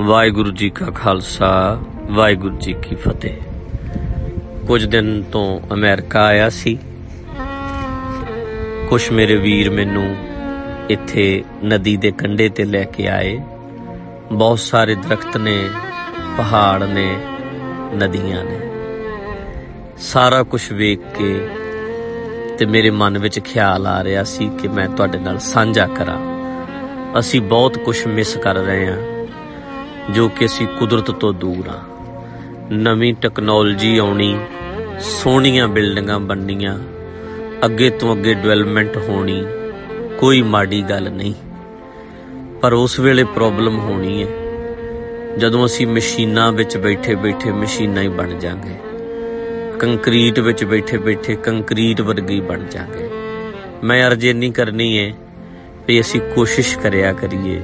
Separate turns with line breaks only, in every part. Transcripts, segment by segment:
ਵਾਹਿਗੁਰੂ ਜੀ ਕਾ ਖਾਲਸਾ, ਵਾਹਿਗੁਰੂ ਜੀ ਕੀ ਫਤਿਹ। ਕੁਝ ਦਿਨ ਤੋਂ ਅਮਰੀਕਾ ਆਇਆ ਸੀ। ਕੁਝ ਮੇਰੇ ਵੀਰ ਮੈਨੂੰ ਇੱਥੇ ਨਦੀ ਦੇ ਕੰਢੇ ਤੇ ਲੈ ਕੇ ਆਏ। ਬਹੁਤ ਸਾਰੇ ਦਰਖਤ ਨੇ, ਪਹਾੜ ਨੇ, ਨਦੀਆਂ ਨੇ। ਸਾਰਾ ਕੁਝ ਵੇਖ ਕੇ ਤੇ ਮੇਰੇ ਮਨ ਵਿੱਚ ਖਿਆਲ ਆ ਰਿਹਾ ਸੀ ਕਿ ਮੈਂ ਤੁਹਾਡੇ ਨਾਲ ਸਾਂਝਾ ਕਰਾਂ। ਅਸੀਂ ਬਹੁਤ ਕੁਝ ਮਿਸ ਕਰ ਰਹੇ ਹਾਂ। ਜੋ ਕਿ ਅਸੀਂ ਕੁਦਰਤ ਤੋਂ ਦੂਰ ਆ। ਨਵੀਂ ਟੈਕਨੋਲੋਜੀ ਆਉਣੀ, ਸੋਹਣੀਆਂ ਬਿਲਡਿੰਗਾਂ ਬਣਨੀਆਂ, ਅੱਗੇ ਤੋਂ ਅੱਗੇ ਡਿਵੈਲਪਮੈਂਟ ਹੋਣੀ, ਕੋਈ ਮਾੜੀ ਗੱਲ ਨਹੀਂ। ਪਰ ਉਸ ਵੇਲੇ ਪ੍ਰੋਬਲਮ ਹੋਣੀ ਹੈ, ਜਦੋਂ ਅਸੀਂ ਮਸ਼ੀਨਾਂ ਵਿੱਚ ਬੈਠੇ ਬੈਠੇ ਮਸ਼ੀਨਾਂ ਹੀ ਬਣ ਜਾਾਂਗੇ। ਕੰਕਰੀਟ ਵਿੱਚ ਬੈਠੇ ਬੈਠੇ ਕੰਕਰੀਟ ਵਰਗੇ ਹੀ ਬਣ ਜਾਾਂਗੇ। ਮੈਂ ਅਰਜ਼ ਇੰਨੀ ਕਰਨੀ ਹੈ ਵੀ ਅਸੀਂ ਕੋਸ਼ਿਸ਼ ਕਰਿਆ ਕਰੀਏ।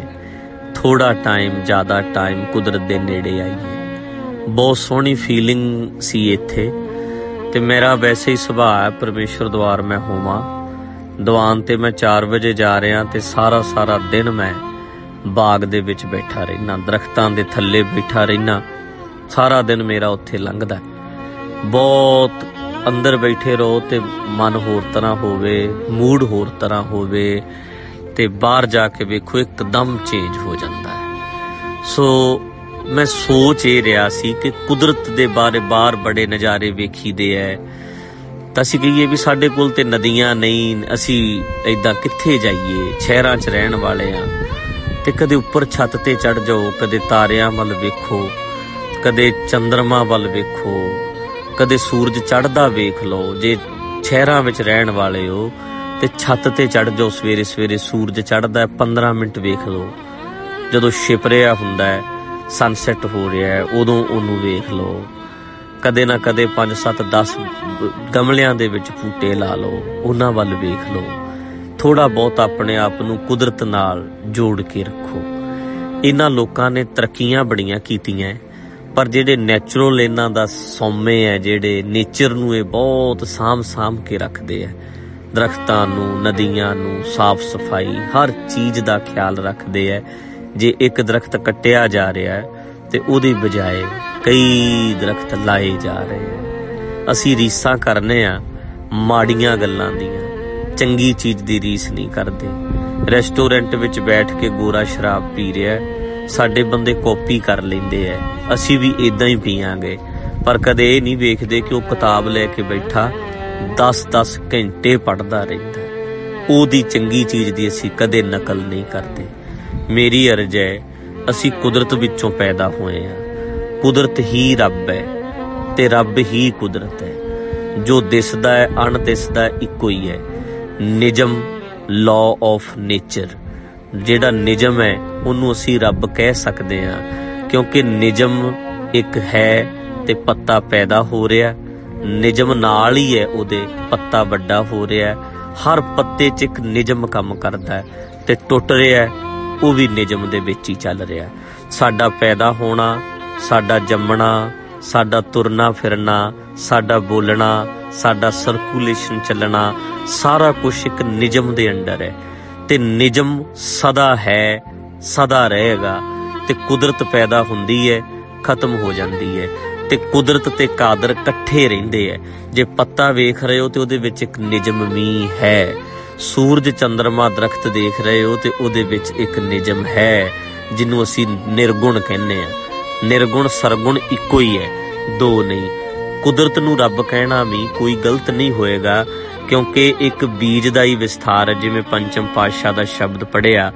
ਥੋੜਾ ਟਾਈਮ, ਜ਼ਿਆਦਾ ਟਾਈਮ ਕੁਦਰਤ ਦੇ ਨੇੜੇ ਆਈਏ ਬਹੁਤ ਸੋਹਣੀ ਫੀਲਿੰਗ ਸੀ ਇੱਥੇ ਤੇ ਮੇਰਾ ਵੈਸੇ ਹੀ ਸੁਭਾਅ ਹੈ, ਪਰਮੇਸ਼ਰ ਦਵਾਰ ਮੈਂ ਹੋਵਾਂ। ਦੀਵਾਨ ਤੇ ਮੈਂ 4 ਵਜੇ ਜਾ ਰਿਹਾ ਤੇ ਸਾਰਾ ਸਾਰਾ ਦਿਨ ਮੈਂ ਬਾਗ ਦੇ ਵਿੱਚ ਬੈਠਾ ਰਹਿਣਾ ਦਰਖਤਾਂ ਦੇ ਥੱਲੇ ਬੈਠਾ ਰਹਿਣਾ ਸਾਰਾ ਦਿਨ ਮੇਰਾ ਉੱਥੇ ਲੰਘਦਾ ਬਹੁਤ ਅੰਦਰ ਬੈਠੇ ਰਹੋ ਤੇ ਮਨ ਹੋਰ ਤਰ੍ਹਾਂ ਹੋਵੇ ਮੂਡ ਹੋਰ ਤਰ੍ਹਾਂ ਹੋਵੇ। ਤੇ ਬਾਹਰ ਜਾ ਕੇ ਵੇਖੋ, ਇੱਕਦਮ ਚੇਂਜ ਹੋ ਜਾਂਦਾ ਹੈ। ਸੋ ਮੈਂ ਸੋਚ ਇਹ ਰਿਹਾ ਸੀ ਕਿ ਕੁਦਰਤ ਦੇ ਬਾਰੇ ਬਾਹਰ ਬੜੇ ਨਜ਼ਾਰੇ ਵੇਖੀਦੇ ਐ। ਤਾਂ ਅਸੀਂ ਕਹੀਏ ਵੀ ਸਾਡੇ ਕੋਲ ਤੇ ਨਦੀਆਂ ਨਹੀਂ, ਅਸੀਂ ਐਦਾਂ ਕਿੱਥੇ ਜਾਈਏ? ਸ਼ਹਿਰਾਂ 'ਚ ਰਹਿਣ ਵਾਲੇ ਆ। ਤੇ ਕਦੇ ਉੱਪਰ ਛੱਤ ਤੇ ਚੜ ਜਾਓ, ਕਦੇ ਤਾਰਿਆਂ ਵੱਲ ਵੇਖੋ, ਕਦੇ ਚੰ드ਰਮਾ ਵੱਲ ਵੇਖੋ, ਕਦੇ ਸੂਰਜ ਚੜ੍ਹਦਾ ਵੇਖ ਲਓ। ਜੇ ਸ਼ਹਿਰਾਂ ਵਿੱਚ ਰਹਿਣ ਵਾਲੇ ਹੋ ਤੇ ਛੱਤ ਤੇ ਚੜ ਜਾਓ, ਸਵੇਰੇ ਸਵੇਰੇ ਸੂਰਜ ਚੜ੍ਹਦਾ ਹੈ 15 ਮਿੰਟ ਵੇਖ ਲਓ। ਜਦੋਂ ਛਿਪ ਰਿਹਾ ਹੁੰਦਾ ਹੈ ਸਨਸੈਟ ਹੋ ਰਿਹਾ ਹੈ, ਉਦੋਂ ਉਹਨੂੰ ਵੇਖ ਲਓ। ਕਦੇ ਨਾ ਕਦੇ 5 7 10 ਗਮਲਿਆਂ ਦੇ ਵਿੱਚ ਫੂਟੇ ਲਾ ਲਓ, ਉਹਨਾਂ ਵੱਲ ਵੇਖ ਲਓ। ਥੋੜਾ ਬਹੁਤ ਆਪਣੇ ਆਪ ਨੂੰ ਕੁਦਰਤ ਨਾਲ ਜੋੜ ਕੇ ਰੱਖੋ। ਇਹਨਾਂ ਲੋਕਾਂ ਨੇ ਤਰੱਕੀਆਂ ਬੜੀਆਂ ਕੀਤੀਆਂ ਪਰ ਜਿਹੜੇ ਨੇਚਰਲ ਇਹਨਾਂ ਦਾ ਸੌਮੇ ਹੈ, ਜਿਹੜੇ ਨੇਚਰ ਨੂੰ ਇਹ ਬਹੁਤ ਸਾਂਭ ਸਾਂਭ ਕੇ ਰੱਖਦੇ ਆ ਦਰਖਤਾਂ ਨੂੰ, ਨਦੀਆਂ ਨੂੰ ਸਾਫ਼ ਸਫ਼ਾਈ, ਹਰ ਚੀਜ਼ ਦਾ ਖਿਆਲ ਰੱਖਦੇ ਆ ਜੇ ਇੱਕ ਦਰਖਤ ਕੱਟਿਆ ਜਾ ਰਿਹਾ ਹੈ ਤੇ ਉਹਦੀ ਬਜਾਏ ਕਈ ਦਰਖਤ ਲਾਏ ਜਾ ਰਹੇ ਆ ਅਸੀਂ ਰੀਸਾਂ ਕਰਨੇ ਆ ਮਾੜੀਆਂ ਗੱਲਾਂ ਦੀਆਂ। ਚੰਗੀ ਚੀਜ਼ ਦੀ ਰੀਸ ਨਹੀਂ ਕਰਦੇ। ਰੈਸਟੋਰੈਂਟ ਵਿੱਚ ਬੈਠ ਕੇ ਗੋਰਾ ਸ਼ਰਾਬ ਪੀ ਰਿਹਾ ਸਾਡੇ ਬੰਦੇ ਕਾਪੀ ਕਰ ਲੈਂਦੇ ਐ। ਅਸੀਂ ਵੀ ਇਦਾਂ ਹੀ ਪੀਾਂਗੇ ਪਰ ਕਦੇ ਇਹ ਨਹੀਂ ਵੇਖਦੇ ਕਿ ਉਹ ਕਿਤਾਬ ਲੈ ਕੇ ਬੈਠਾ 10-10 ਘੰਟੇ ਪੜਦਾ ਰਹਿੰਦਾ। ਉਹਦੀ ਚੰਗੀ ਚੀਜ਼ ਦੀ ਅਸੀਂ ਕਦੇ ਨਕਲ ਨਹੀਂ ਕਰਦੇ। ਮੇਰੀ ਅਰਜ਼ ਹੈ, ਅਸੀਂ ਕੁਦਰਤ ਵਿੱਚੋਂ ਪੈਦਾ ਹੋਏ ਆ ਕੁਦਰਤ ਹੀ ਰੱਬ ਹੈ ਤੇ ਰੱਬ ਹੀ ਕੁਦਰਤ ਹੈ। ਜੋ ਦਿਸਦਾ ਹੈ, ਅਣਦਿਸਦਾ ਇੱਕੋ ਹੀ ਹੈ। ਨਿਜਮ ਲਾਅ ਆਫ ਨੇਚਰ ਜਿਹੜਾ ਨਿਜਮ ਹੈ, ਉਹਨੂੰ ਅਸੀਂ ਰੱਬ ਕਹਿ ਸਕਦੇ ਹਾਂ। ਕਿਉਂਕਿ ਨਿਜਮ ਇੱਕ ਹੈ ਤੇ ਪੱਤਾ ਪੈਦਾ ਹੋ ਰਿਹਾ। ਨਿਜਮ ਨਾਲ ਹੀ ਹੈ, ਉਹਦੇ ਪੱਤਾ ਵੱਡਾ ਹੋ ਰਿਹਾ ਹਰ ਪੱਤੇ 'ਚ ਇੱਕ ਨਿਜਮ ਕੰਮ ਕਰਦਾ ਤੇ ਟੁੱਟ ਰਿਹਾ ਉਹ ਵੀ ਨਿਜਮ ਦੇ ਵਿੱਚ ਹੀ ਚੱਲ ਰਿਹਾ ਸਾਡਾ ਪੈਦਾ ਹੋਣਾ, ਸਾਡਾ ਜੰਮਣਾ, ਸਾਡਾ ਤੁਰਨਾ ਫਿਰਨਾ, ਸਾਡਾ ਬੋਲਣਾ, ਸਾਡਾ ਸਰਕੂਲੇਸ਼ਨ ਚੱਲਣਾ, ਸਾਰਾ ਕੁਝ ਇੱਕ ਨਿਜਮ ਦੇ ਅੰਡਰ ਹੈ। ਤੇ ਨਿਜਮ ਸਦਾ ਹੈ, ਸਦਾ ਰਹੇਗਾ ਤੇ ਕੁਦਰਤ ਪੈਦਾ ਹੁੰਦੀ ਹੈ, ਖਤਮ ਹੋ ਜਾਂਦੀ ਹੈ। ਤੇ ਕੁਦਰਤ ਤੇ ਕਾਦਰ ਇਕੱਠੇ ਰਹਿੰਦੇ ਐ। ਜੇ ਪੱਤਾ ਵੇਖ ਰਹੇ ਹੋ ਤੇ ਉਹਦੇ ਵਿੱਚ ਇੱਕ ਨਿਜਮ ਵੀ ਹੈ। ਸੂਰਜ ਚੰ드ਰਮਾ ਦਰਖਤ ਦੇਖ ਰਹੇ ਹੋ ਤੇ ਉਹਦੇ ਵਿੱਚ ਇੱਕ ਨਿਜਮ ਹੈ, ਜਿਹਨੂੰ ਅਸੀਂ ਨਿਰਗੁਣ ਕਹਿੰਦੇ ਆ ਨਿਰਗੁਣ, ਸਰਗੁਣ ਇੱਕੋ ਹੀ ਹੈ, ਦੋ ਨਹੀਂ। ਕੁਦਰਤ ਨੂੰ ਰੱਬ ਕਹਿਣਾ ਵੀ ਕੋਈ ਗਲਤ ਨਹੀਂ ਹੋਏਗਾ, ਕਿਉਂਕਿ ਇੱਕ ਬੀਜ ਦਾ ਹੀ ਵਿਸਥਾਰ ਹੈ, ਜਿਵੇਂ ਪੰਚਮ ਪਾਤਸ਼ਾਹ ਦਾ ਸ਼ਬਦ ਪੜਿਆ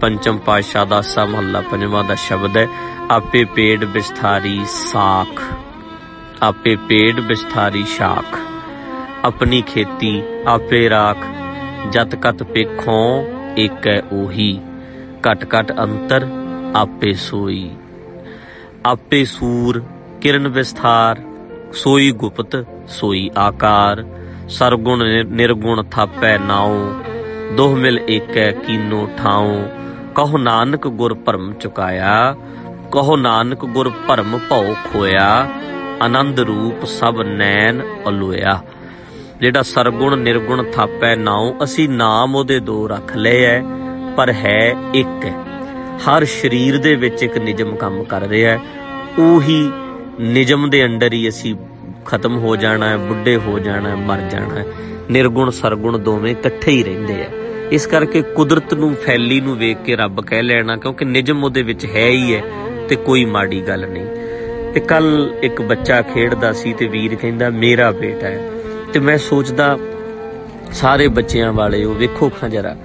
ਪੰਚਮ ਪਾਤਸ਼ਾਹ ਦਾ ਸਾ ਮਹੱਲਾ ਪੰਜਵਾਂ ਦਾ ਸ਼ਬਦ ਹੈ, ਆਪੇ ਪੇੜ ਵਿਸਥਾਰੀ ਸਾਖ। ਆਪੇ ਪੇੜ ਵਿਸਥਾਰੀ ਸ਼ਾਖ। ਆਪਣੀ ਖੇਤੀ ਆਪੇ ਰਾਖ, ਜਤ ਕਤ ਪੇਖੋਂ ਇੱਕ ਹੈ ਉਹੀ ਘਟ ਘਟ ਅੰਤਰ ਆਪੇ ਸੋਈ। ਆਪੇ ਸੂਰ ਕਿਰਨ ਵਿਸਥਾਰ, ਸੋਈ ਗੁਪਤ ਸੋਈ ਆਕਾਰ। ਸਰਗੁਣ ਨਿਰਗੁਣ ਥਾਪੈ ਨਾਉ ਦੋਹ ਮਿਲ ਏਕੈ ਕੀਨੋ ਠਾਉ। ਕਹੋ ਨਾਨਕ ਗੁਰ ਭਰਮ ਚੁਕਾਇਆ। ਕਹੋ ਨਾਨਕ ਗੁਰ ਭਰਮ ਭਉ ਖੋਇਆ। ਆਨੰਦ ਰੂਪ ਸਭ ਨੈਣ ਅਲੋਇਆ। ਜਿਹੜਾ ਸਰਗੁਣ ਨਿਰਗੁਣ ਥਾਪੈ ਨਾਉ, ਅਸੀਂ ਨਾਮ ਉਹਦੇ ਦੋ ਰੱਖ ਲਏ ਐ, ਪਰ ਹੈ ਇੱਕ ਹੈ ਹਰ ਸਰੀਰ ਦੇ ਵਿੱਚ ਇੱਕ ਨਿਜਮ ਕੰਮ ਕਰ ਰਿਹਾ ਹੈ ਉਹੀ ਨਿਜਮ ਦੇ ਅੰਡਰ ਹੀ ਅਸੀਂ ਖਤਮ ਹੋ ਜਾਣਾ ਹੈ ਬੁੱਢੇ ਹੋ ਜਾਣਾ ਹੈ ਮਰ ਜਾਣਾ ਹੈ ਨਿਰਗੁਣ ਸਰਗੁਣ ਦੋਵੇਂ ਇਕੱਠੇ ਹੀ ਰਹਿੰਦੇ ਆ ਇਸ ਕਰਕੇ ਕੁਦਰਤ ਨੂੰ, ਫੈਲੀ ਨੂੰ ਵੇਖ ਕੇ ਰੱਬ ਕਹਿ ਲੈਣਾ, ਕਿਉਂਕਿ ਨਿਜਮ ਉਹਦੇ ਵਿੱਚ ਹੈ ਹੀ ਹੈ ਤੇ ਕੋਈ ਮਾੜੀ ਗੱਲ ਨਹੀਂ। ਤੇ ਕੱਲ ਇੱਕ ਬੱਚਾ ਖੇਡਦਾ ਸੀ ਤੇ ਵੀਰ ਕਹਿੰਦਾ, ਮੇਰਾ ਬੇਟਾ ਹੈ। ਤੇ ਮੈਂ ਸੋਚਦਾ, ਸਾਰੇ ਬੱਚਿਆਂ ਵਾਲੇ, ਉਹ ਵੇਖੋ ਖਾਂ ਜਰਾ,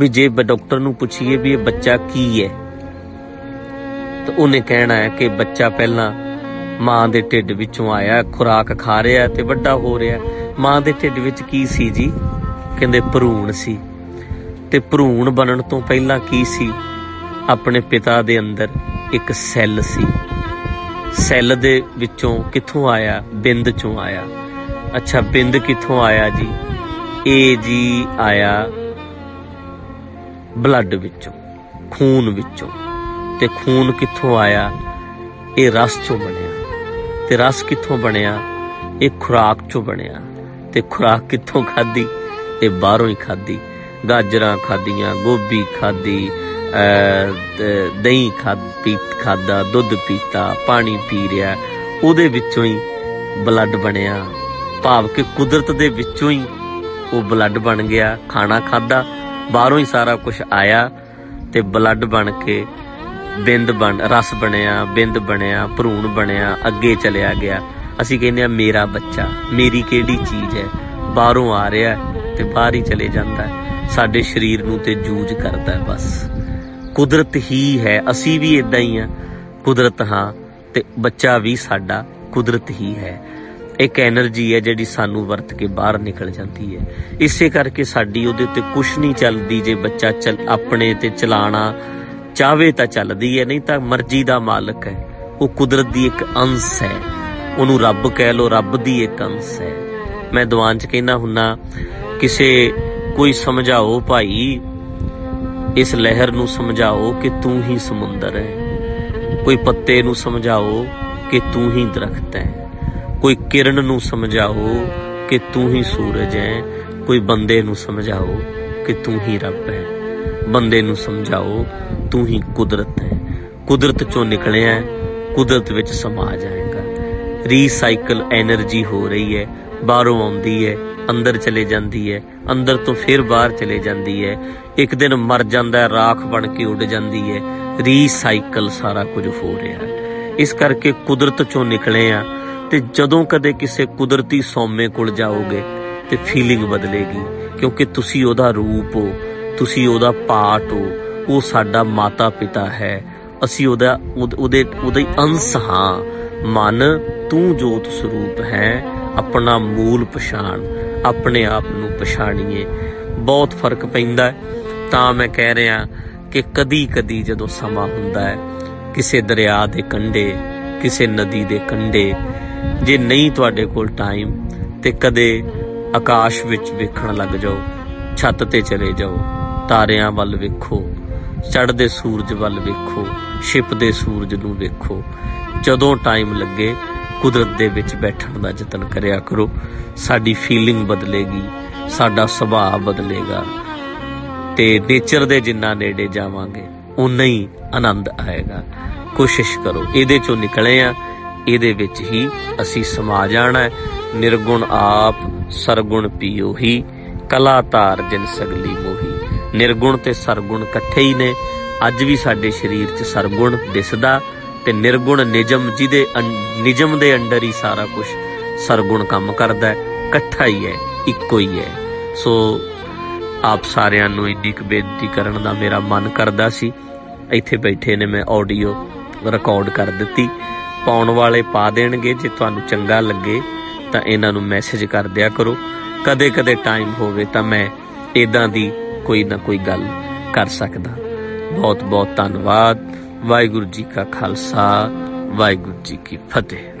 ਵੀ ਜੇ ਡਾਕਟਰ ਨੂੰ ਪੁੱਛੀਏ ਵੀ ਇਹ ਬੱਚਾ ਕੀ ਹੈ, ਤਾਂ ਉਹਨੇ ਕਹਿਣਾ ਹੈ ਕਿ ਬੱਚਾ ਪਹਿਲਾਂ ਮਾਂ ਦੇ ਢਿੱਡ ਵਿੱਚੋਂ ਆਇਆ, ਖੁਰਾਕ ਖਾ ਰਿਹਾ ਤੇ ਵੱਡਾ ਹੋ ਰਿਹਾ। ਮਾਂ ਦੇ ਢਿੱਡ ਵਿੱਚ ਕੀ ਸੀ ਜੀ? ਕਹਿੰਦੇ ਭਰੂਣ ਸੀ। ਤੇ ਭਰੂਣ ਬਣਨ ਤੋਂ ਪਹਿਲਾਂ ਕੀ ਸੀ? ਆਪਣੇ ਪਿਤਾ ਦੇ ਅੰਦਰ ਇੱਕ ਸੈੱਲ ਸੀ। ਸੈੱਲ ਦੇ ਵਿੱਚੋਂ ਕਿੱਥੋਂ ਆਇਆ? ਬਿੰਦ ਚੋਂ ਆਇਆ। ਅੱਛਾ, ਬਿੰਦ ਕਿੱਥੋਂ ਆਇਆ ਜੀ? ਇਹ ਜੀ ਆਇਆ ਬਲੱਡ ਵਿੱਚੋਂ, ਖੂਨ ਵਿੱਚੋਂ। ਤੇ ਖੂਨ ਕਿੱਥੋਂ ਆਇਆ? ਇਹ ਰਸ ਚੋਂ ਬਣਿਆ। ਤੇ ਰਸ ਕਿੱਥੋਂ ਬਣਿਆ? ਇਹ ਖੁਰਾਕ ਚੋਂ ਬਣਿਆ। ਤੇ ਖੁਰਾਕ ਕਿੱਥੋਂ ਖਾਦੀ ਇਹ ਬਾਹਰੋਂ ਹੀ ਖਾਦੀ ਗਾਜਰਾਂ ਖਾਦੀਆਂ ਗੋਭੀ ਖਾਦੀ ਦਹੀਂ ਖਾਦ ਪੀਤ ਖਾਦਾ ਦੁੱਧ ਪੀਤਾ, ਪਾਣੀ ਪੀ ਰਿਆ ਉਹਦੇ ਵਿੱਚੋਂ ਹੀ ਬਲੱਡ ਬਣਿਆ। ਭਾਵ ਕਿ ਕੁਦਰਤ ਦੇ ਵਿੱਚੋਂ ਹੀ ਉਹ ਬਲੱਡ ਬਣ ਗਿਆ, ਖਾਣਾ ਖਾਦਾ ਬਾਹਰੋਂ ਹੀ ਸਾਰਾ ਕੁਝ ਆਇਆ ਤੇ ਬਲੱਡ ਬਣ ਕੇ ਬਿੰਦ ਬਣ, ਰਸ ਬਣਿਆ, ਬਿੰਦ ਬਣਿਆ, ਭਰੂਣ ਬਣਿਆ, ਅੱਗੇ ਚਲਿਆ ਗਿਆ। ਅਸੀਂ ਕਹਿੰਦੇ ਆ ਮੇਰਾ ਬੱਚਾ, ਮੇਰੀ ਕਿਹੜੀ ਚੀਜ਼ ਹੈ? ਬਾਹਰੋਂ ਆ ਰਿਹਾ ਤੇ ਬਾਹਰ ਹੀ ਚਲੇ ਜਾਂਦਾ ਹੈ। ਸਾਡੇ ਸਰੀਰ ਨੂੰ ਤੇ ਜੂਝ ਕਰਦਾ ਹੈ ਬਸ। ਕੁਦਰਤ ਹੀ ਹੈ, ਅਸੀਂ ਵੀ ਇਦਾਂ ਹੀ ਆ ਕੁਦਰਤ ਹਾਂ ਤੇ ਬੱਚਾ ਵੀ ਸਾਡਾ ਕੁਦਰਤ ਹੀ ਹੈ। ਇੱਕ એનર્ਜੀ ਹੈ ਜਿਹੜੀ ਸਾਨੂੰ ਵਰਤ ਕੇ ਬਾਹਰ ਨਿਕਲ ਜਾਂਦੀ ਹੈ। ਇਸੇ ਕਰਕੇ ਸਾਡੀ ਉਹਦੇ ਉੱਤੇ ਕੁਛ ਨਹੀਂ ਚੱਲਦੀ ਜੇ ਬੱਚਾ ਚਲ ਆਪਣੇ ਤੇ ਚਲਾਣਾ ਚਾਵੇ ਤਾਂ ਚੱਲਦੀ ਹੈ, ਨਹੀਂ ਤਾਂ ਮਰਜ਼ੀ ਦਾ ਮਾਲਕ ਹੈ। ਉਹ ਕੁਦਰਤ ਦੀ ਇੱਕ ਅੰਸ਼ ਹੈ। ਉਹਨੂੰ ਰੱਬ ਕਹਿ ਲੋ ਰੱਬ ਦੀ ਇੱਕ ਅੰਸ਼ ਹੈ। ਮੈਂ ਦੁਆਨ ਚ ਕਹਿੰਦਾ ਹੁੰਨਾ, ਕਿਸੇ ਕੋਈ ਸਮਝਾਓ ਭਾਈ, ਇਸ ਲਹਿਰ ਨੂੰ ਸਮਝਾਓ ਕਿ ਤੂੰ ਹੀ ਸਮੁੰਦਰ ਹੈ। ਕੋਈ ਪੱਤੇ ਨੂੰ ਸਮਝਾਓ ਕਿ ਤੂੰ ਹੀ ਦਰਖਤ ਹੈ। ਕੋਈ ਕਿਰਨ ਨੂੰ ਸਮਝਾਓ ਕਿ ਤੂੰ ਹੀ ਸੂਰਜ ਹੈ। ਕੋਈ ਬੰਦੇ ਨੂੰ ਸਮਝਾਓ ਕਿ ਤੂੰ ਹੀ ਰੱਬ ਹੈ। ਬੰਦੇ ਨੂੰ ਸਮਝਾਓ, ਤੂੰ ਹੀ ਕੁਦਰਤ ਹੈ। ਕੁਦਰਤ ਚੋਂ ਨਿਕਲਿਆ ਕੁਦਰਤ ਵਿੱਚ ਸਮਾ ਜਾਏਗਾ ਰੀਸਾਈਕਲ એનર્ਜੀ ਹੋ ਰਹੀ ਹੈ, ਬਾਹਰੋਂ ਆਉਂਦੀ ਹੈ, ਅੰਦਰ ਚਲੇ ਜਾਂਦੀ ਹੈ, ਅੰਦਰ ਤੋਂ ਫਿਰ ਬਾਹਰ ਚਲੇ ਜਾਂਦੀ ਹੈ, ਇੱਕ ਦਿਨ ਮਰ ਜਾਂਦਾ ਰਾਖ ਬਣ ਕੇ ਉੱਡ ਜਾਂਦੀ ਹੈ ਰੀਸਾਈਕਲ ਸਾਰਾ ਕੁਝ ਹੋ ਰਿਹਾ ਹੈ। ਇਸ ਕਰਕੇ ਕੁਦਰਤ ਚੋਂ ਨਿਕਲੇ ਆ ਤੇ ਜਦੋਂ ਕਦੇ ਕਿਸੇ ਕੁਦਰਤੀ ਸੌਮੇ ਕੋਲ ਜਾਓਗੇ ਤੇ ਫੀਲਿੰਗ ਬਦਲੇਗੀ, ਕਿਉਂਕਿ ਤੁਸੀਂ ਉਹਦਾ ਰੂਪ ਹੋ, ਤੁਸੀਂ ਉਹਦਾ ਪਾਰਟ ਹੋ, ਉਹ ਸਾਡਾ ਮਾਤਾ ਪਿਤਾ ਹੈ, ਅਸੀਂ ਉਹਦਾ, ਉਹਦੇ ਉਹਦੇ ਅੰਸ਼ ਹਾਂ। ਮਨ, ਤੂੰ ਜੋਤ ਸਰੂਪ ਹੈ, ਆਪਣਾ ਮੂਲ ਪਛਾਣ, ਆਪਣੇ ਆਪ ਨੂੰ ਪਛਾਣੀਏ। ਬਹੁਤ ਫ਼ਰਕ ਪੈਂਦਾ ਹੈ। ਤਾਂ ਮੈਂ ਕਹਿ ਰਿਹਾ ਕਿ ਕਦੀ ਕਦੀ ਜਦੋਂ ਸਮਾਂ ਹੁੰਦਾ ਹੈ, ਕਿਸੇ ਦਰਿਆ ਦੇ ਕੰਢੇ, ਕਿਸੇ ਨਦੀ ਦੇ ਕੰਢੇ, ਜੇ ਨਹੀਂ ਤੁਹਾਡੇ ਕੋਲ ਟਾਈਮ, ਤੇ ਕਦੇ ਆਕਾਸ਼ ਵਿੱਚ ਵੇਖਣ ਲੱਗ ਜਾਓ, ਛੱਤ ਤੇ ਚਲੇ ਜਾਓ, ਤਾਰਿਆਂ ਵੱਲ ਵੇਖੋ, ਚੜ੍ਹਦੇ ਸੂਰਜ ਵੱਲ ਵੇਖੋ ਛਿਪਦੇ ਸੂਰਜ ਨੂੰ ਵੇਖੋ ਜਦੋਂ ਟਾਈਮ ਲੱਗੇ, ਕੁਦਰਤ ਦੇ ਵਿੱਚ ਬੈਠਣ ਦਾ ਯਤਨ ਕਰਿਆ ਕਰੋ। ਸਾਡੀ ਫੀਲਿੰਗ ਬਦਲੇਗੀ, ਸਾਡਾ ਸੁਭਾਅ ਬਦਲੇਗਾ। ਤੇ ਨੇਚਰ ਦੇ ਜਿੰਨਾ ਨੇੜੇ ਜਾਵਾਂਗੇ ਉਨਾ ਹੀ ਆਨੰਦ ਆਏਗਾ। ਕੋਸ਼ਿਸ਼ ਕਰੋ, ਇਹਦੇ ਚੋਂ ਨਿਕਲੇ ਆ। ਇਹਦੇ ਵਿੱਚ ਹੀ ਅਸੀਂ ਸਮਾ ਜਾਣਾ ਨਿਰਗੁਣ ਆਪ, ਸਰਗੁਣ ਪੀਓ ਹੀ। ਕਲਾ ਧਾਰ ਜਿਨ ਸਗਲੀ ਮੋਹੀ। ਨਿਰਗੁਣ ਤੇ ਸਰਗੁਣ ਇਕੱਠੇ ਹੀ ਨੇ। ਅੱਜ ਵੀ ਸਾਡੇ ਸਰੀਰ 'ਚ ਸਰਗੁਣ ਦਿਸਦਾ ਤੇ ਨਿਰਗੁਣ ਨਿਜਮ ਜਿਹਦੇ ਨਿਜਮ ਦੇ ਅੰਡਰ ਹੀ ਸਾਰਾ ਕੁਝ ਸਰਗੁਣ ਕੰਮ ਕਰਦਾ ਹੈ। ਇਕੱਠਾ ਹੀ ਹੈ, ਇੱਕੋ ਹੀ ਹੈ। ਸੋ ਆਪ ਸਾਰਿਆਂ ਨੂੰ ਇੰਨੀ ਕੁ ਬੇਨਤੀ ਕਰਨ ਦਾ ਮੇਰਾ ਮਨ ਕਰਦਾ ਸੀ। ਇੱਥੇ ਬੈਠੇ ਨੇ ਮੈਂ ਆਡੀਓ ਰਿਕਾਰਡ ਕਰ ਦਿੱਤੀ। ਪਾਉਣ ਵਾਲੇ ਪਾ ਦੇਣਗੇ, ਜੇ ਤੁਹਾਨੂੰ ਚੰਗਾ ਲੱਗੇ ਤਾਂ ਇਹਨਾਂ ਨੂੰ ਮੈਸੇਜ ਕਰ ਦਿਆ ਕਰੋ। ਕਦੇ ਕਦੇ ਟਾਈਮ ਹੋਵੇ ਤਾਂ ਮੈਂ ਇਦਾਂ ਦੀ ਕੋਈ ਨਾ ਕੋਈ ਗੱਲ ਕਰ ਸਕਦਾ। ਬਹੁਤ ਬਹੁਤ ਧੰਨਵਾਦ। ਵਾਹਿਗੁਰੂ ਜੀ ਕਾ ਖਾਲਸਾ ਵਾਹਿਗੁਰੂ ਜੀ ਕੀ ਫਤਿਹ।